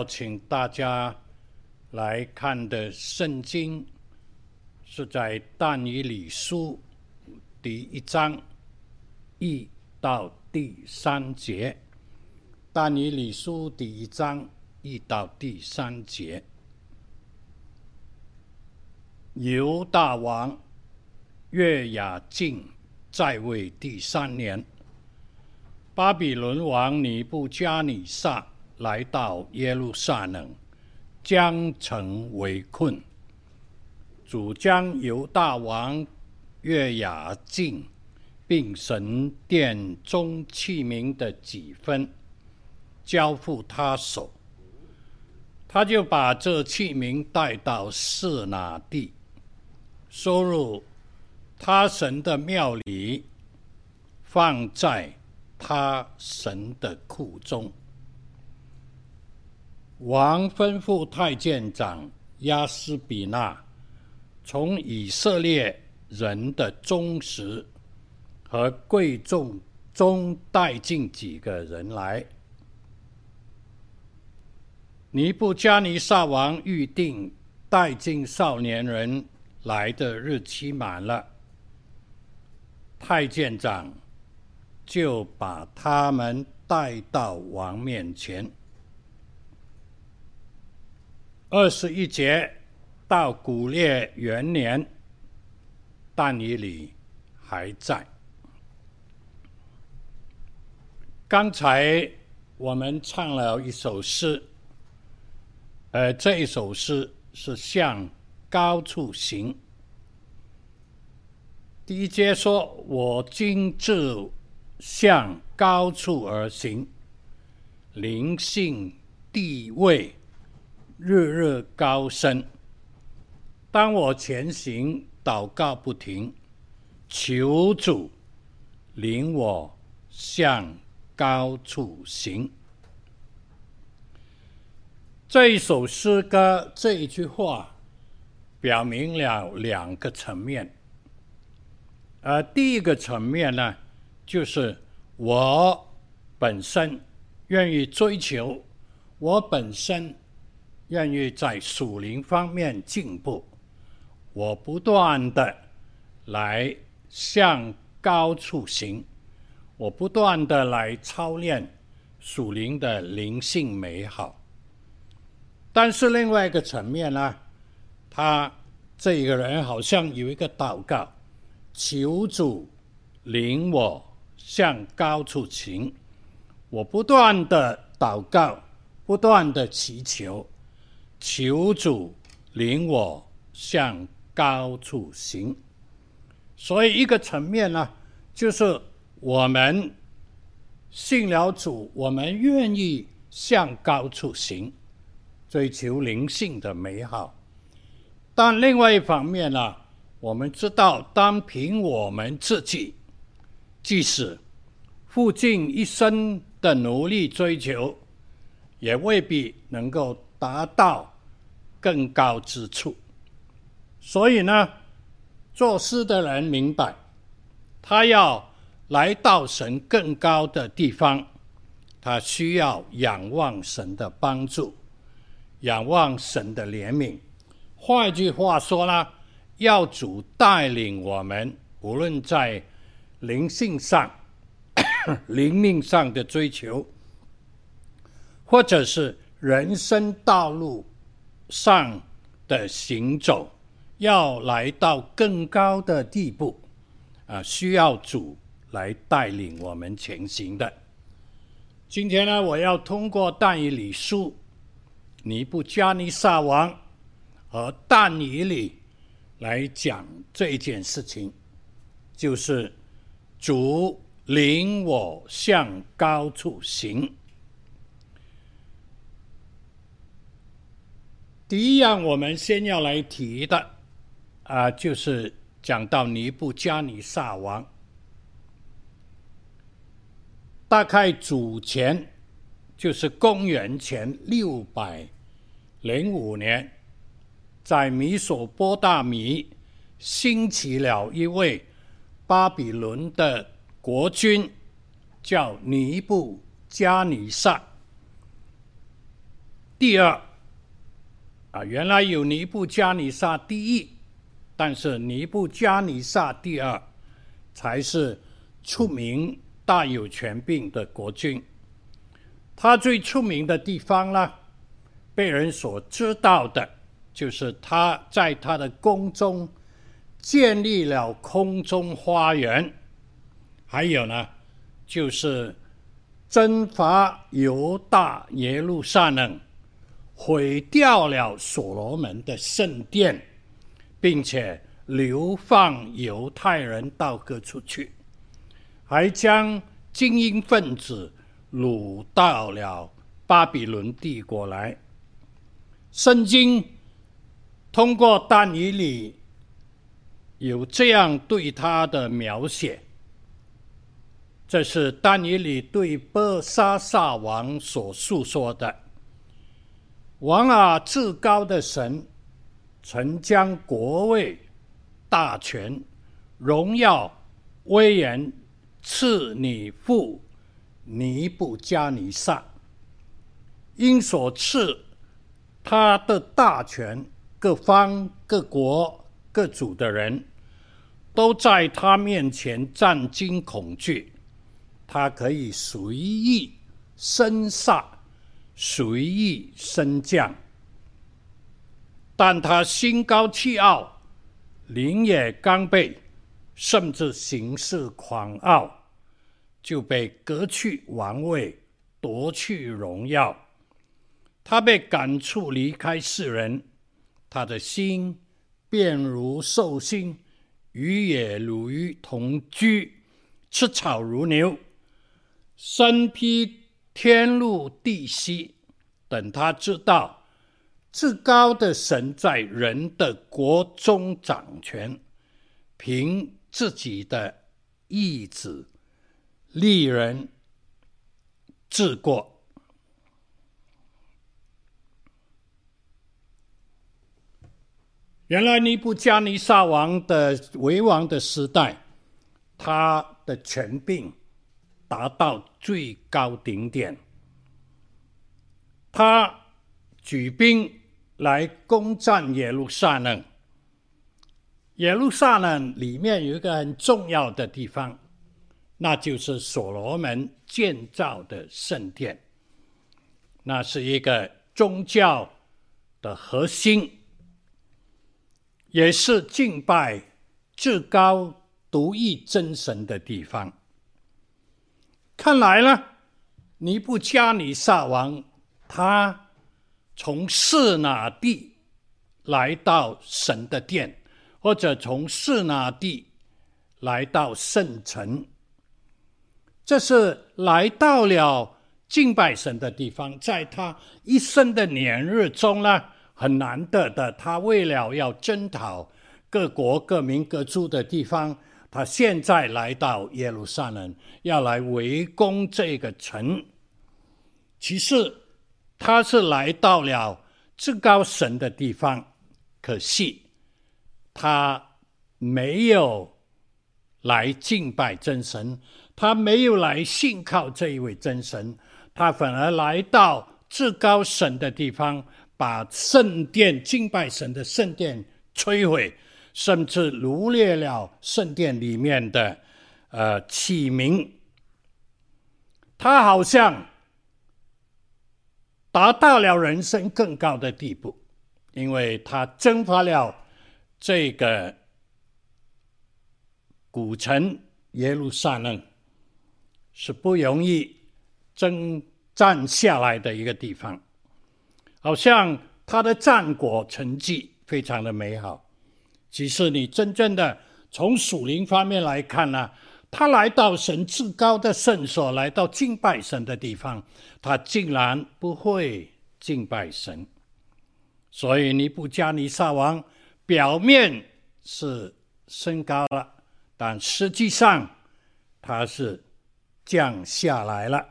今天要请大家来看的圣经，是在但以理书第一章一到第三节。但以理书第一章一到第三节，犹大王约雅敬在位第三年，巴比伦王尼布加尼撒。来到耶路撒冷，将城围困，主将犹大王约雅敬，并神殿中器皿的几分交付他手，他就把这器皿带到示拿地，收入他神的庙里，放在他神的库中。王吩咐太监长亚斯比纳，从以色列人的忠实和贵重中带进几个人来。尼布加尼撒王预定带进少年人来的日期满了，太监长就把他们带到王面前。二十一节到古列元年，但以理还在。刚才我们唱了一首诗，呃，这一首诗是向高处行。第一节说：“我今自向高处而行，灵性地位。”日日高升。当我前行，祷告不停，求主领我向高处行。这一首诗歌，这一句话，表明了两个层面。呃，第一个层面呢，就是我本身愿意追求，我本身。愿意在属灵方面进步，我不断的来向高处行，我不断的来操练属灵的灵性美好。但是另外一个层面呢，他这个人好像有一个祷告，求主领我向高处行，我不断的祷告，不断的祈求。求主领我向高处行，所以一个层面呢，就是我们信了主，我们愿意向高处行，追求灵性的美好。但另外一方面呢，我们知道，单凭我们自己，即使付尽一生的努力追求，也未必能够达到。更高之处，所以呢，作诗的人明白，他要来到神更高的地方，他需要仰望神的帮助，仰望神的怜悯。换句话说呢，要主带领我们，无论在灵性上、灵命上的追求，或者是人生道路。上的行走，要来到更高的地步，啊，需要主来带领我们前行的。今天呢，我要通过但以理书、尼布加尼撒王和但以理来讲这件事情，就是主领我向高处行。第一样，我们先要来提的，啊、就是讲到尼布加尼撒王，大概主前就是公元前六百零五年，在米索波大米兴起了一位巴比伦的国君，叫尼布加尼撒。第二，啊，原来有尼布加尼撒第一，但是尼布加尼撒第二才是出名大有权柄的国君。他最出名的地方呢，被人所知道的，就是他在他的宫中建立了空中花园，还有呢，就是征伐犹大耶路撒冷。毁掉了所罗门的圣殿，并且流放犹太人到各处去，还将精英分子掳到了巴比伦帝国来。圣经通过但以里有这样对他的描写，这是丹尼里对波沙撒王所述说的。王啊，至高的神曾将国位、大权、荣耀、威严赐你父尼布加尼撒，因所赐他的大权，各方各国各族的人都在他面前战惊恐惧，他可以随意生杀。随意升降，但他心高气傲，灵也刚愎，甚至行事狂傲，就被革去王位，夺去荣耀。他被赶出，离开世人，他的心便如兽心，与野驴同居，吃草如牛，身披。天路地息，等他知道至高的神在人的国中掌权，凭自己的意志立人治国。原来尼布加尼撒王的为王的时代，他的权柄。达到最高顶点，他举兵来攻占耶路撒冷。耶路撒冷里面有一个很重要的地方，那就是所罗门建造的圣殿，那是一个宗教的核心，也是敬拜至高独一真神的地方。看来呢，尼布加尼撒王他从示拿地来到神的殿，或者从示拿地来到圣城，这是来到了敬拜神的地方。在他一生的年日中呢，很难得的，他为了要征讨各国各民各族的地方。他现在来到耶路撒冷，要来围攻这个城。其实他是来到了至高神的地方，可惜他没有来敬拜真神，他没有来信靠这一位真神，他反而来到至高神的地方，把圣殿敬拜神的圣殿摧毁。甚至掳掠了圣殿里面的呃器皿，他好像达到了人生更高的地步，因为他征伐了这个古城耶路撒冷，是不容易征战下来的一个地方，好像他的战果成绩非常的美好。其实你真正的从属灵方面来看呢、他来到神至高的圣所，来到敬拜神的地方，他竟然不会敬拜神。所以尼布加尼撒王表面是升高了，但实际上他是降下来了。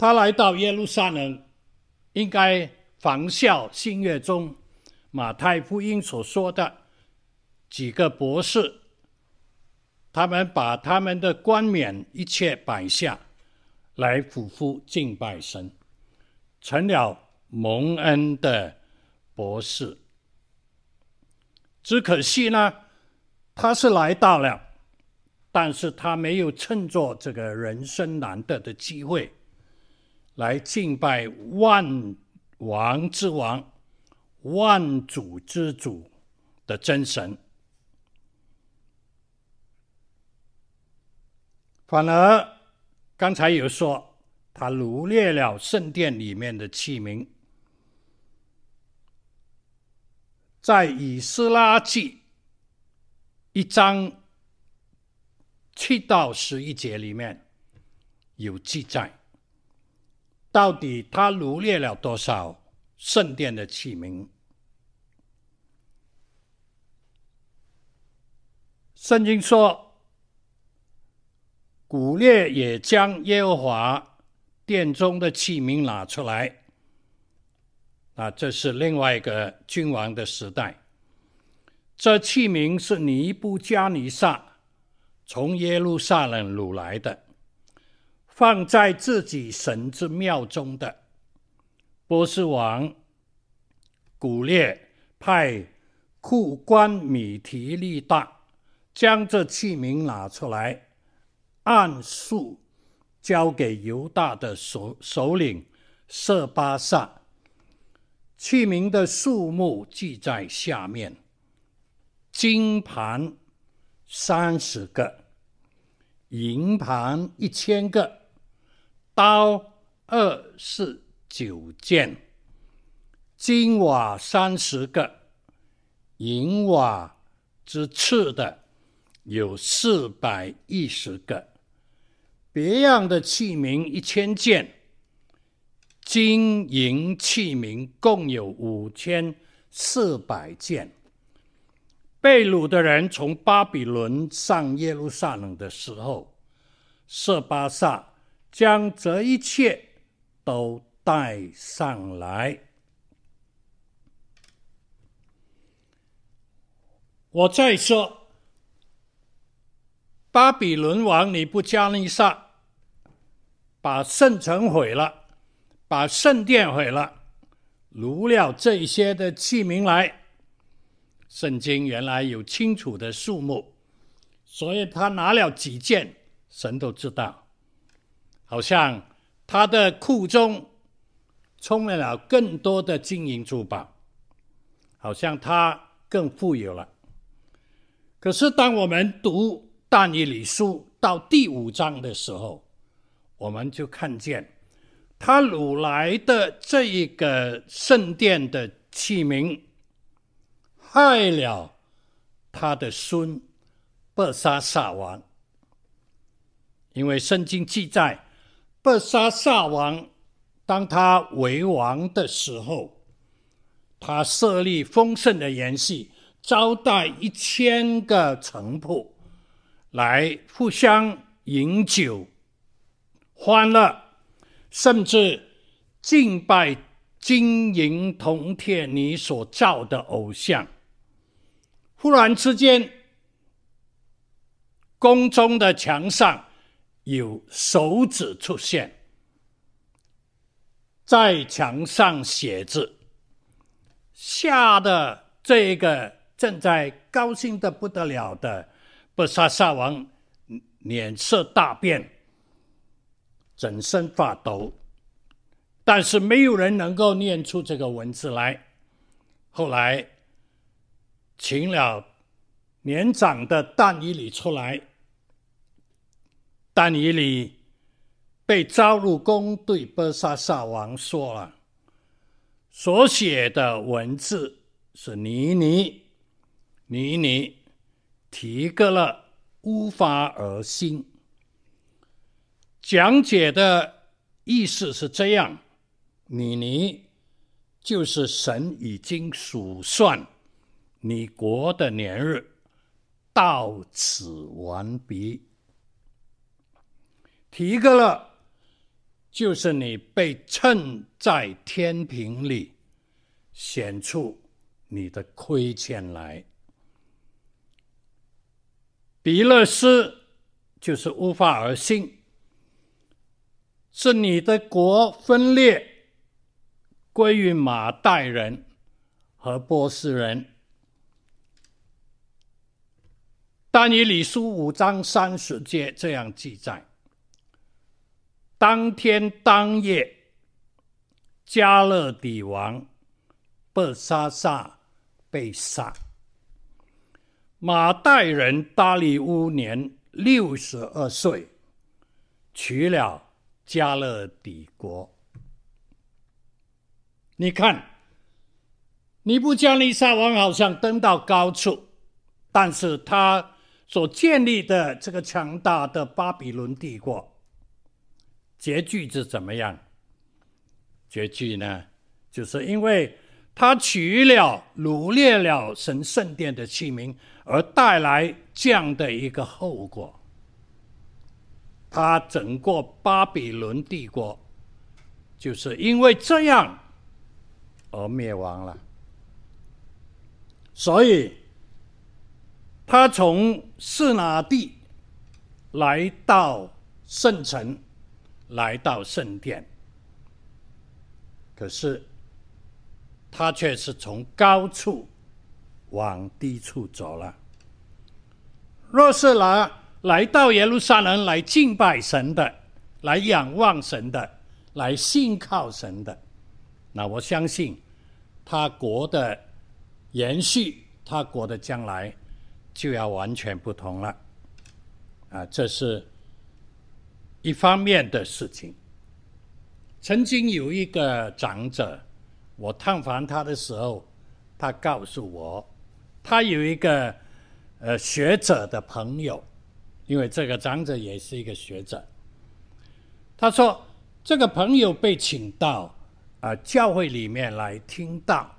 他来到耶路撒冷，应该仿效新约中马太福音所说的几个博士他们把他们的冠冕一切摆下，来俯伏敬拜神，成了蒙恩的博士。只可惜呢，他是来到了，但是他没有趁着这个人生难得的机会，来敬拜万王之王、万主之主的真神。反而，刚才有说，他掳掠了圣殿里面的器皿，在以斯拉记一章七到十一节里面有记载，到底他掳掠了多少圣殿的器皿？圣经说。古列也将耶和华殿中的器皿拿出来，啊，这是另外一个君王的时代。这器皿是尼布加尼撒从耶路撒冷掳来的，放在自己神之庙中的。波斯王古列派库官米提利大将这器皿拿出来。按数交给犹大的首首领色巴萨，器皿的数目记在下面：金盘三十个，银盘一千个，刀二四九件，金瓦三十个，银瓦之次的有四百一十个。别样的器皿一千件，金银器皿共有五千四百件。被掳的人从巴比伦上耶路撒冷的时候，色巴萨将这一切都带上来。我再说。巴比伦王尼布加尼撒把圣城毁了，把圣殿毁了，掳了这些的器皿来。圣经原来有清楚的数目，所以他拿了几件，神都知道。好像他的库中充满了更多的金银珠宝，好像他更富有了。可是当我们读，但以理书到第五章的时候，我们就看见他掳来的这一个圣殿的器皿，害了他的孙伯沙撒王。因为圣经记载，不杀萨王当他为王的时候，他设立丰盛的筵席，招待一千个臣仆。来互相饮酒、欢乐，甚至敬拜金银铜铁你所造的偶像。忽然之间，宫中的墙上有手指出现，在墙上写字，吓得这个正在高兴的不得了的。伯沙撒王脸色大变，整身发抖，但是没有人能够念出这个文字来。后来，请了年长的但以里出来，但以理被召入宫，对波沙撒王说了：所写的文字是尼尼，尼尼。提格勒乌法珥新，讲解的意思是这样：尼尼就是神已经数算你国的年日，到此完毕。提革勒就是你被称在天平里，显出你的亏欠来。比勒斯就是乌法珥星，是你的国分裂归于马代人和波斯人。但以理书五章三十节这样记载：当天当夜，迦勒底王伯沙撒被杀。马代人大利乌年六十二岁，娶了迦勒底国。你看，尼布加利沙王好像登到高处，但是他所建立的这个强大的巴比伦帝国，结局是怎么样？结局呢，就是因为他取了、掳掠了神圣殿的器皿，而带来这样的一个后果。他整个巴比伦帝国，就是因为这样而灭亡了。所以。他从示拿地来到圣城，来到圣殿，可是他却是从高处往低处走了。若是来来到耶路撒冷来敬拜神的，来仰望神的，来信靠神的，那我相信他国的延续，他国的将来。就要完全不同了，啊，这是一方面的事情。曾经有一个长者，我探访他的时候，他告诉我，他有一个呃学者的朋友，因为这个长者也是一个学者。他说，这个朋友被请到啊教会里面来听到，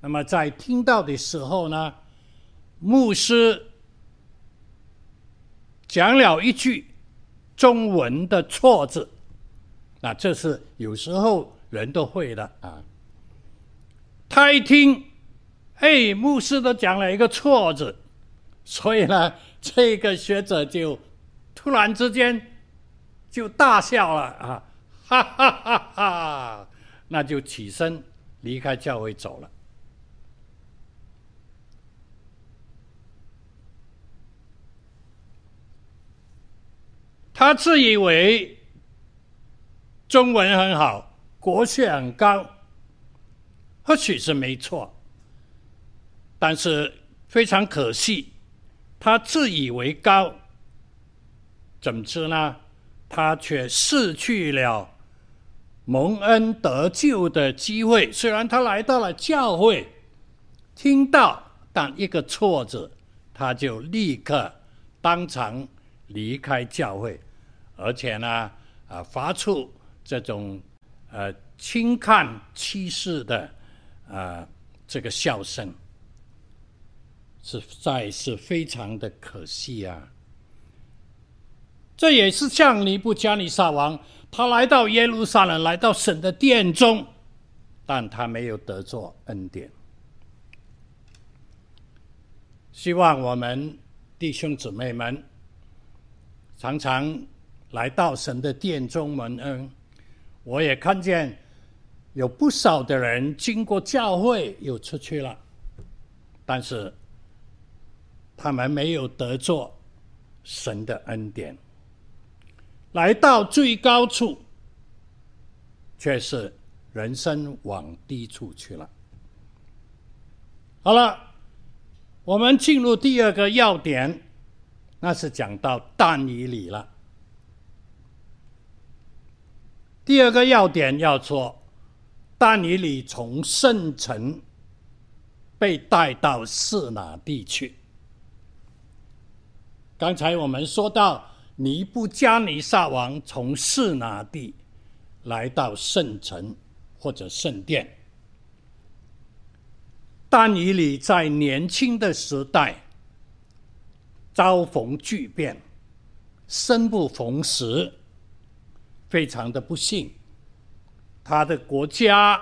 那么在听到的时候呢，牧师讲了一句中文的错字，那这是有时候人都会的啊。他一听，哎，牧师都讲了一个错字，所以呢，这个学者就突然之间就大笑了啊，哈哈哈哈！那就起身离开教会走了。他自以为中文很好，国学很高，或许是没错，但是非常可惜，他自以为高，怎么知呢？他却失去了蒙恩得救的机会。虽然他来到了教会，听到，但一个错字，他就立刻当场离开教会。而且呢，啊，发出这种呃轻看歧视的啊、呃、这个笑声，实在是非常的可惜啊。这也是像尼布加尼撒王，他来到耶路撒冷，来到神的殿中，但他没有得着恩典。希望我们弟兄姊妹们常常。来到神的殿中蒙恩，我也看见有不少的人经过教会又出去了，但是他们没有得着神的恩典。来到最高处，却是人生往低处去了。好了，我们进入第二个要点，那是讲到但以理了。第二个要点要说，但以理从圣城被带到示拿地去。刚才我们说到，尼布加尼撒王从示拿地来到圣城或者圣殿，但以理在年轻的时代遭逢巨变，生不逢时。非常的不幸，他的国家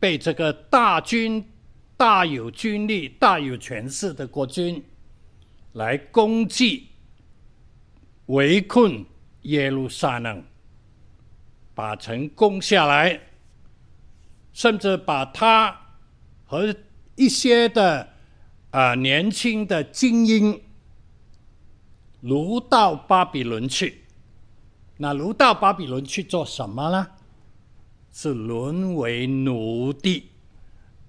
被这个大军、大有军力、大有权势的国军来攻击、围困耶路撒冷，把城攻下来，甚至把他和一些的啊、年轻的精英掳到巴比伦去。那掳到巴比伦去做什么呢？是沦为奴隶。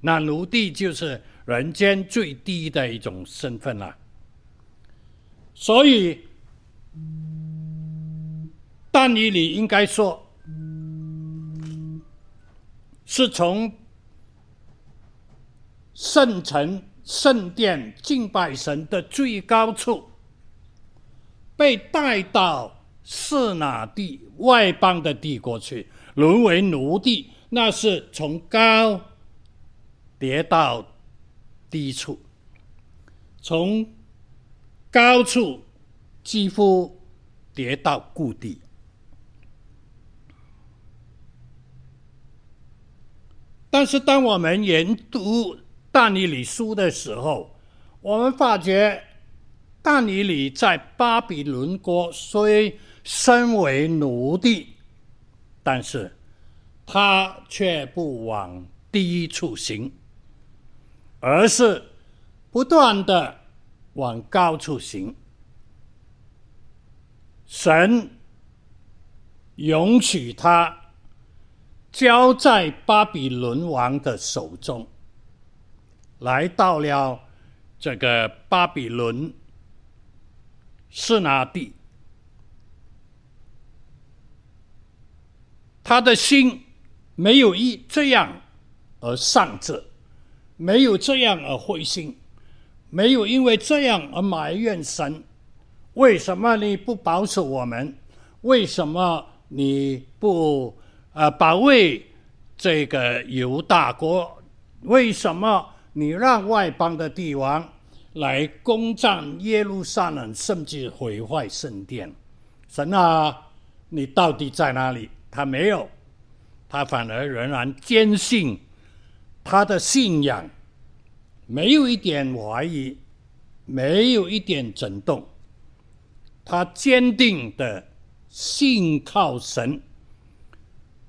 那奴隶就是人间最低的一种身份了。所以，但以理应该说，是从圣城、圣殿敬拜神的最高处，被带到。是哪地外邦的帝国去，沦为奴隶，那是从高跌到低处，从高处几乎跌到谷底。但是，当我们研读但以理书的时候，我们发觉但以理在巴比伦国虽身为奴隶，但是他却不往低处行，而是不断的往高处行。神允许他交在巴比伦王的手中，来到了这个巴比伦示拿地。他的心没有一这样而丧志，没有这样而灰心，没有因为这样而埋怨神。为什么你不保守我们？为什么你不呃保卫这个犹大国？为什么你让外邦的帝王来攻占耶路撒冷，甚至毁坏圣殿？神啊，你到底在哪里？他没有，他反而仍然坚信他的信仰，没有一点怀疑，没有一点震动。他坚定的信靠神，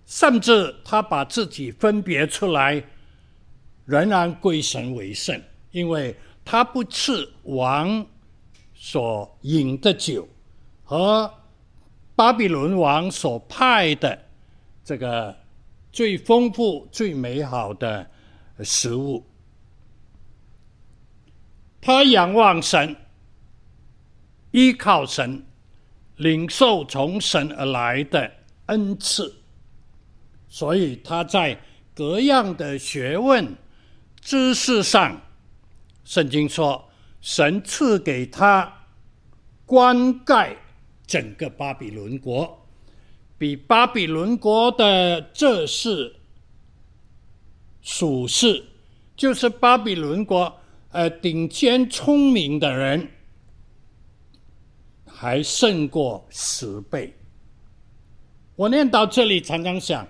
甚至他把自己分别出来，仍然归神为圣，因为他不吃王所饮的酒和。巴比伦王所派的这个最丰富、最美好的食物，他仰望神，依靠神，领受从神而来的恩赐，所以他在各样的学问、知识上，圣经说，神赐给他冠盖。整个巴比伦国比巴比伦国的这是属士，就是巴比伦国呃顶尖聪明的人，还胜过十倍。我念到这里，常常想，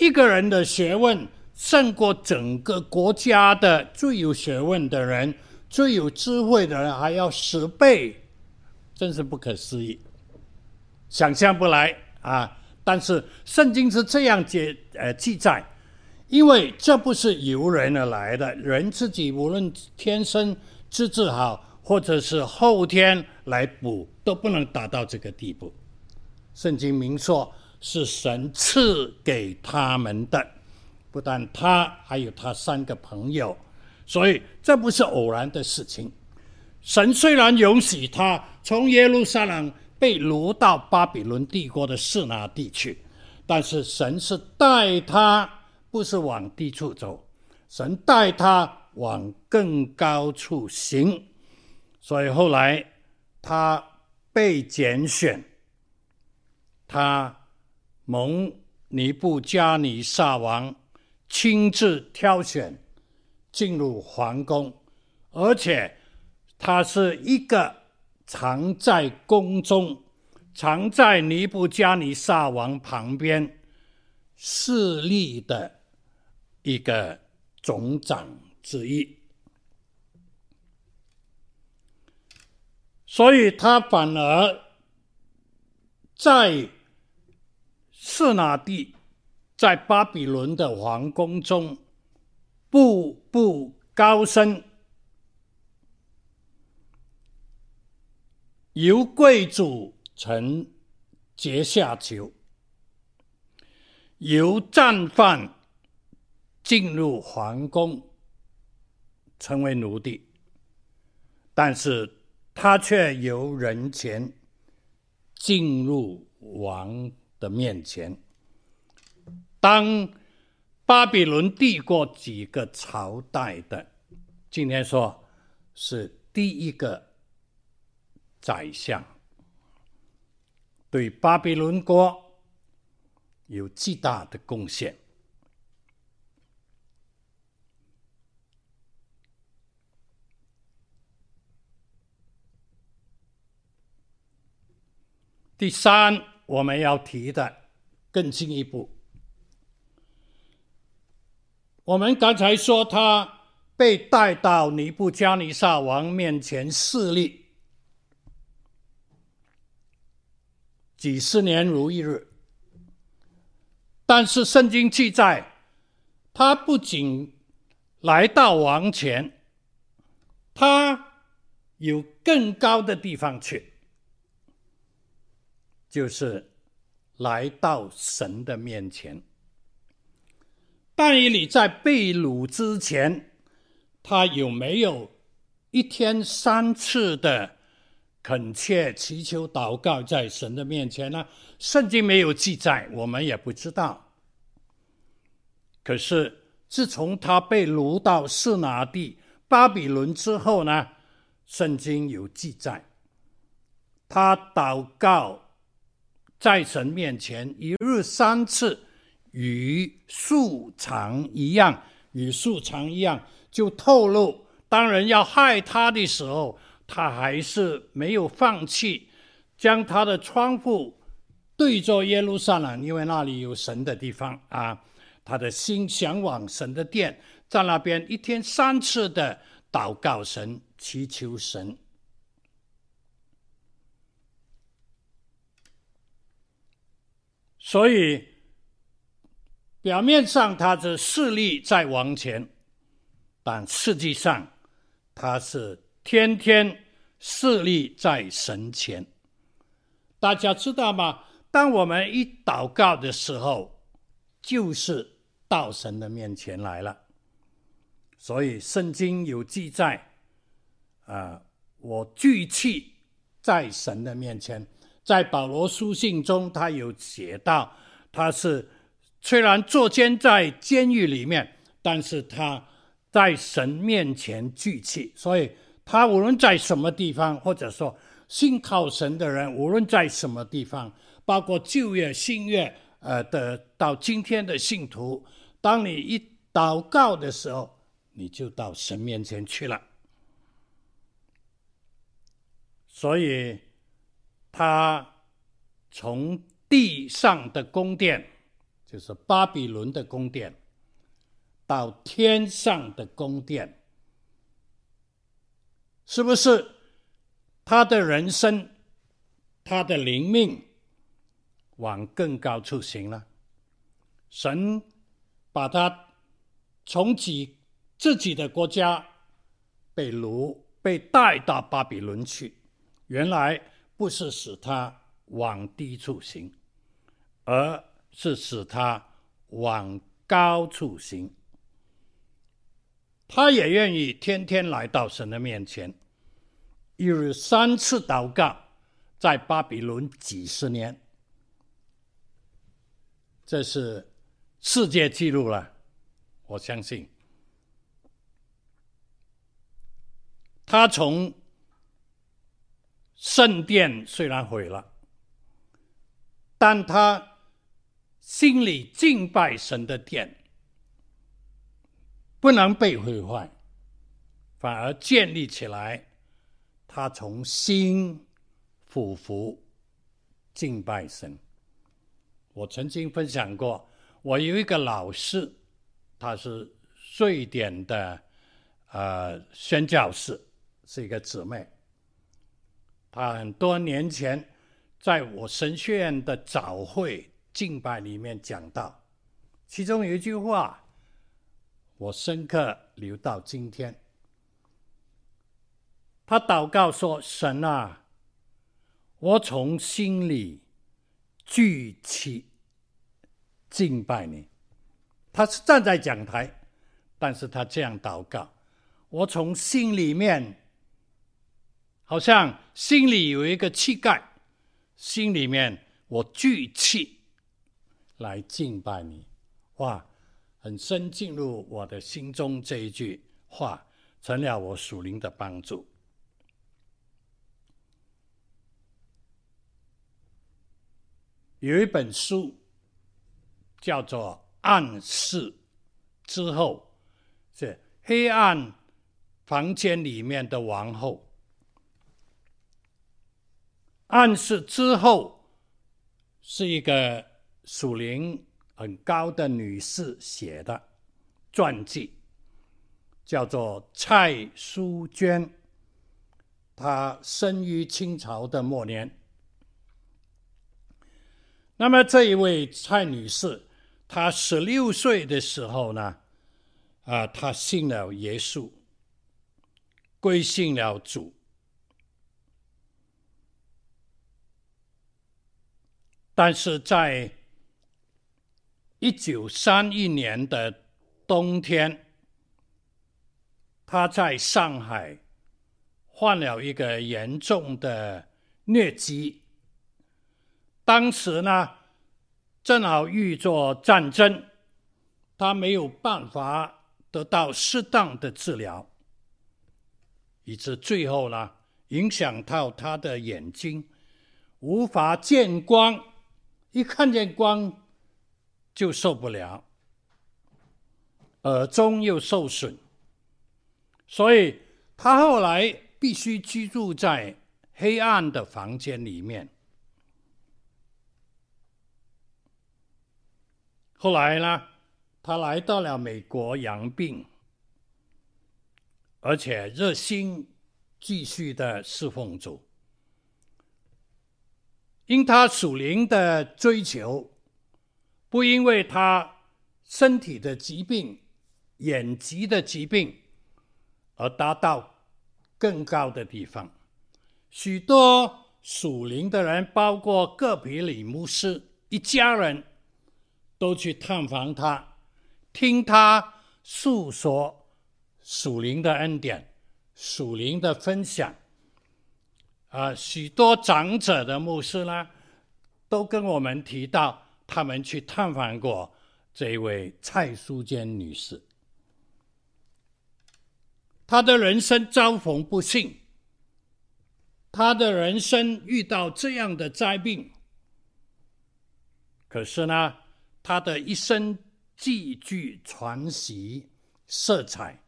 一个人的学问胜过整个国家的最有学问的人、最有智慧的人还要十倍，真是不可思议。想象不来啊！但是圣经是这样记呃记载，因为这不是由人而来的，人自己无论天生资质好，或者是后天来补，都不能达到这个地步。圣经明说是神赐给他们的，不但他，还有他三个朋友，所以这不是偶然的事情。神虽然允许他从耶路撒冷。被掳到巴比伦帝国的示拿地去，但是神是带他，不是往低处走，神带他往更高处行，所以后来他被拣选，他蒙尼布加尼撒王亲自挑选进入皇宫，而且他是一个。藏在宫中，藏在尼布加尼撒王旁边势力的一个总长之一。所以他反而在示拿地，在巴比伦的皇宫中步步高升，由贵族成阶下囚，由战犯进入皇宫，成为奴隶，但是他却由人前进入王的面前。当巴比伦帝国几个朝代的，今天说是第一个宰相，对巴比伦国有极大的贡献。第三，我们要提的更进一步。我们刚才说他被带到尼布加尼撒王面前示例几十年如一日，但是圣经记载，他不仅来到王前，他有更高的地方去。就是来到神的面前。但以理在被掳之前，他有没有一天三次的恳切祈求祷告在神的面前呢？圣经没有记载，我们也不知道。可是自从他被掳到示拿地巴比伦之后呢，圣经有记载，他祷告。在神面前一日三次，与素常一样，与素常一样，就透露，当人要害他的时候，他还是没有放弃，将他的窗户对着耶路撒冷，因为那里有神的地方啊，他的心向往神的殿，在那边一天三次的祷告神，祈求神。所以，表面上他的势力在王前，但实际上他是天天侍立在神前。大家知道吗？当我们一祷告的时候，就是到神的面前来了。所以圣经有记载，啊，我聚气在神的面前。在保罗书信中，他有写到，他是虽然坐监在监狱里面，但是他在神面前聚气。所以，他无论在什么地方，或者说信靠神的人，无论在什么地方，包括旧约、新约，呃的到今天的信徒，当你一祷告的时候，你就到神面前去了。所以。他从地上的宫殿，就是巴比伦的宫殿，到天上的宫殿，是不是他的人生、他的灵命往更高处行了？神把他从己自己的国家被掳，被带到巴比伦去，原来。不是使他往低处行，而是使他往高处行。他也愿意天天来到神的面前，一日三次祷告，在巴比伦几十年，这是世界纪录了。我相信，他从。圣殿虽然毁了，但他心里敬拜神的殿不能被毁坏，反而建立起来。他从心俯伏敬拜神。我曾经分享过，我有一个老师，他是瑞典的呃宣教士，是一个姊妹。他很多年前在我神学院的早会敬拜里面讲到，其中有一句话，我深刻留到今天。他祷告说：“神啊，我从心里举起敬拜你。”他是站在讲台，但是他这样祷告：“我从心里面。”好像心里有一个气概，心里面我聚气来敬拜你，哇，很深进入我的心中。这一句话成了我属灵的帮助。有一本书叫做《暗示之后》，是黑暗房间里面的王后。暗示之后，是一个属灵很高的女士写的传记，叫做蔡淑娟。她生于清朝的末年。那么这一位蔡女士，她十六岁的时候呢，啊，她信了耶稣，归信了主。但是在一九三一年的冬天，他在上海患了一个严重的疟疾。当时呢，正好遇着战争，他没有办法得到适当的治疗，以致最后呢，影响到他的眼睛，无法见光。一看见光就受不了，耳中又受损，所以他后来必须居住在黑暗的房间里面。后来呢，他来到了美国养病，而且热心继续的侍奉主。因他属灵的追求，不因为他身体的疾病、眼疾的疾病而达到更高的地方。许多属灵的人，包括葛培理牧师一家人，都去探访他，听他诉说属灵的恩典、属灵的分享。啊，许多长者的牧师呢，都跟我们提到，他们去探访过这位蔡淑娟女士。她的人生遭逢不幸，她的人生遇到这样的灾病，可是呢，他的一生极具传奇色彩。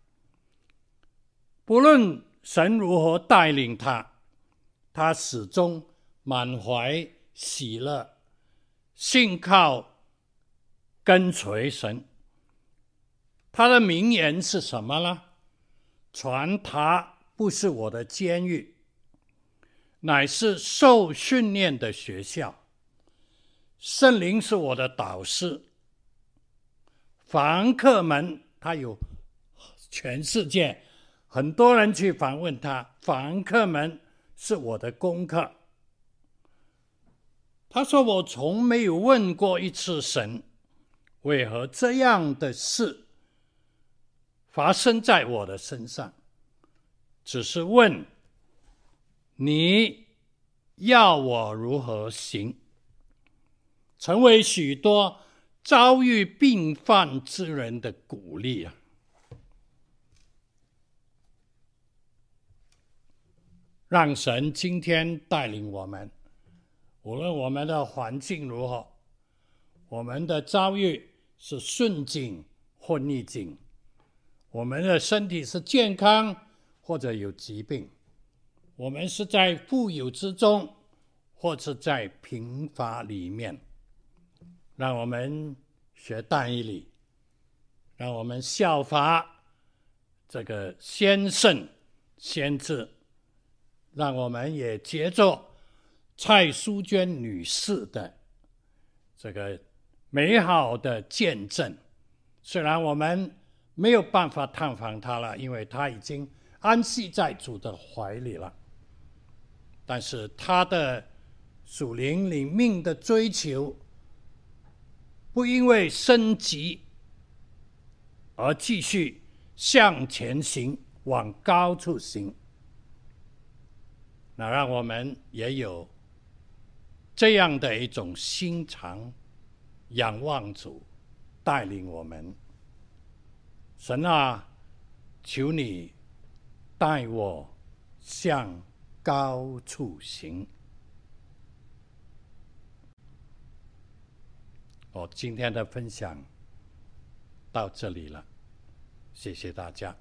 不论神如何带领他。他始终满怀喜乐，信靠跟随神。他的名言是什么呢？传他不是我的监狱，乃是受训练的学校。圣灵是我的导师。房客们，他有全世界很多人去访问他。房客们。是我的功课。他说：“我从没有问过一次神，为何这样的事发生在我的身上？只是问你要我如何行，成为许多遭遇病患之人的鼓励啊。”让神今天带领我们，无论我们的环境如何，我们的遭遇是顺境或逆境，我们的身体是健康或者有疾病，我们是在富有之中，或是在贫乏里面，让我们学但以理，让我们效法这个先圣先知。让我们也借着蔡淑娟女士的这个美好的见证，虽然我们没有办法探访她了，因为她已经安息在主的怀里了，但是她的属灵领命的追求，不因为升级而继续向前行，往高处行。那让我们也有这样的一种心肠，仰望主带领我们。神啊，求你带我向高处行。我今天的分享到这里了，谢谢大家。